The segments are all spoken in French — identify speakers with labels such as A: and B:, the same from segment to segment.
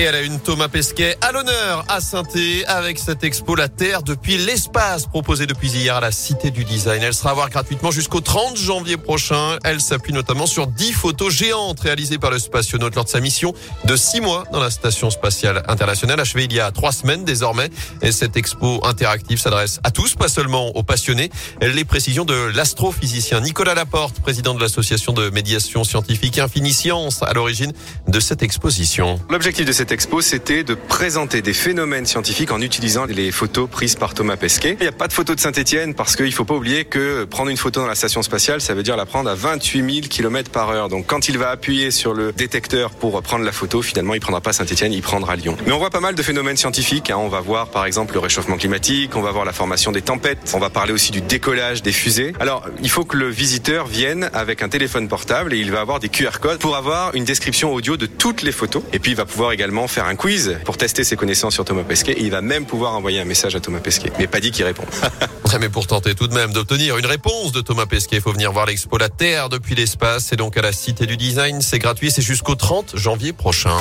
A: Et elle a une Thomas Pesquet à l'honneur à saint avec cette expo La Terre depuis l'espace proposée depuis hier à la Cité du Design. Elle sera à voir gratuitement jusqu'au 30 janvier prochain. Elle s'appuie notamment sur 10 photos géantes réalisées par le spationaute lors de sa mission de 6 mois dans la Station Spatiale Internationale achevée il y a 3 semaines désormais. Et cette expo interactive s'adresse à tous, pas seulement aux passionnés. Les précisions de l'astrophysicien Nicolas Laporte, président de l'association de médiation scientifique Infini Science à l'origine de cette exposition.
B: L'objectif de cette expo, c'était de présenter des phénomènes scientifiques en utilisant les photos prises par Thomas Pesquet. Il n'y a pas de photo de Saint-Etienne parce qu'il ne faut pas oublier que prendre une photo dans la station spatiale, ça veut dire la prendre à 28 000 km par heure. Donc quand il va appuyer sur le détecteur pour prendre la photo, finalement, il prendra pas Saint-Etienne, il prendra Lyon. Mais on voit pas mal de phénomènes scientifiques. Hein. On va voir par exemple le réchauffement climatique, on va voir la formation des tempêtes, on va parler aussi du décollage des fusées. Alors il faut que le visiteur vienne avec un téléphone portable et il va avoir des QR codes pour avoir une description audio de toutes les photos. Et puis il va pouvoir également faire un quiz pour tester ses connaissances sur Thomas Pesquet. Et il va même pouvoir envoyer un message à Thomas Pesquet. Mais pas dit qu'il répond.
A: Mais pour tenter tout de même d'obtenir une réponse de Thomas Pesquet, il faut venir voir l'expo La Terre depuis l'espace. C'est donc à la Cité du Design. C'est gratuit. C'est jusqu'au 30 janvier prochain.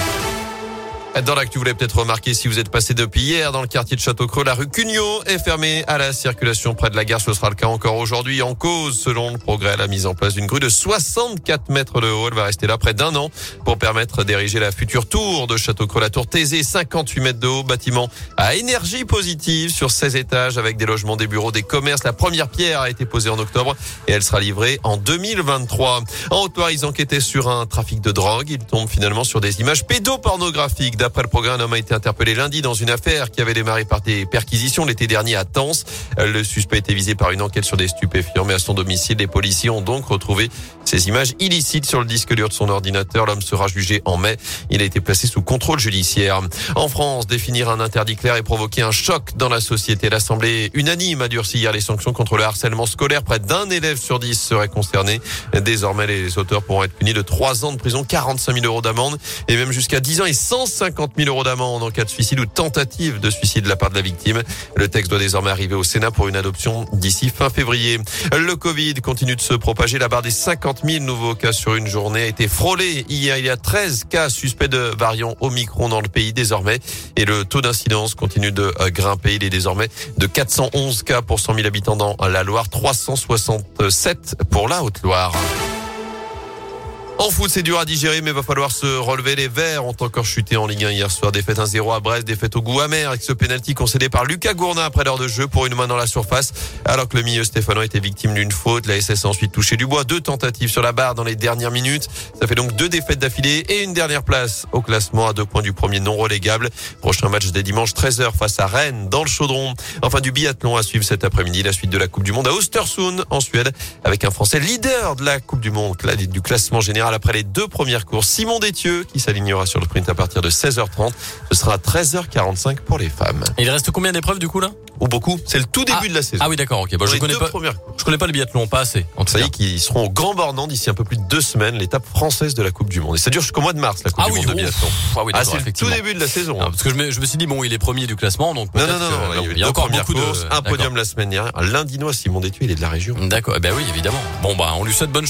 A: Dans l'actu, vous l'avez peut-être remarqué si vous êtes passé depuis hier dans le quartier de Château-Creux, la rue Cugnot est fermée à la circulation près de la gare. Ce sera le cas encore aujourd'hui en cause, selon le progrès, la mise en place d'une grue de 64 mètres de haut. Elle va rester là près d'un an pour permettre d'ériger la future tour de Château-Creux, la tour Thésée, 58 mètres de haut, bâtiment à énergie positive sur 16 étages avec des logements, des bureaux, des commerces. La première pierre a été posée en octobre et elle sera livrée en 2023. En Haute-Loire, ils enquêtaient sur un trafic de drogue. Ils tombent finalement sur des images pédopornographiques D'après le progrès, un homme a été interpellé lundi dans une affaire qui avait démarré par des perquisitions l'été dernier à Tens. Le suspect était visé par une enquête sur des stupéfiants, mais à son domicile, les policiers ont donc retrouvé ces images illicites sur le disque dur de son ordinateur. L'homme sera jugé en mai. Il a été placé sous contrôle judiciaire. En France, définir un interdit clair et provoquer un choc dans la société. L'Assemblée unanime a durci hier les sanctions contre le harcèlement scolaire. Près d'un élève sur dix serait concerné. Désormais, les auteurs pourront être punis de trois ans de prison, 45 000 euros d'amende et même jusqu'à 10 ans et 150 50 000 euros d'amende en cas de suicide ou tentative de suicide de la part de la victime. Le texte doit désormais arriver au Sénat pour une adoption d'ici fin février. Le Covid continue de se propager. La barre des 50 000 nouveaux cas sur une journée a été frôlée. Hier, il y a 13 cas suspects de variant Omicron dans le pays désormais. Et le taux d'incidence continue de euh, grimper. Il est désormais de 411 cas pour 100 000 habitants dans la Loire, 367 pour la Haute-Loire. En foot, c'est dur à digérer, mais va falloir se relever. Les Verts ont encore chuté en Ligue 1 hier soir. Défaite 1-0 à Brest, défaite au goût amer avec ce penalty concédé par Lucas Gourna après l'heure de jeu pour une main dans la surface. Alors que le milieu Stéphano était victime d'une faute. La SS a ensuite touché du bois. Deux tentatives sur la barre dans les dernières minutes. Ça fait donc deux défaites d'affilée et une dernière place au classement à deux points du premier non relégable. Prochain match dès dimanche 13h face à Rennes dans le chaudron. Enfin du biathlon à suivre cet après-midi. La suite de la Coupe du Monde à Ostersund en Suède avec un Français leader de la Coupe du Monde, du classement général après les deux premières courses. Simon Détieux qui s'alignera sur le sprint à partir de 16h30. Ce sera 13h45 pour les femmes.
C: il reste combien d'épreuves du coup là?
A: Ou beaucoup. C'est le tout début
C: ah.
A: de la saison.
C: Ah oui d'accord, ok. Bon, je connais pas. Je connais pas le biathlon, pas assez.
A: En ça y est, qu'ils seront au Grand Bornand d'ici un peu plus de deux semaines, l'étape française de la Coupe du Monde. Et ça dure jusqu'au mois de mars la Coupe
C: ah
A: du Monde de biathlon.
C: Ah oui,
A: ah, c'est le tout début de la saison.
C: Hein. parce que je me, je me, suis dit bon, il est premier du classement, donc
A: non non non, non, il y a encore beaucoup courses, de un podium la semaine dernière. Lindinois Simon Détieux, il est de la région.
C: D'accord. Eh ben oui, évidemment. Bon bah on lui souhaite bonne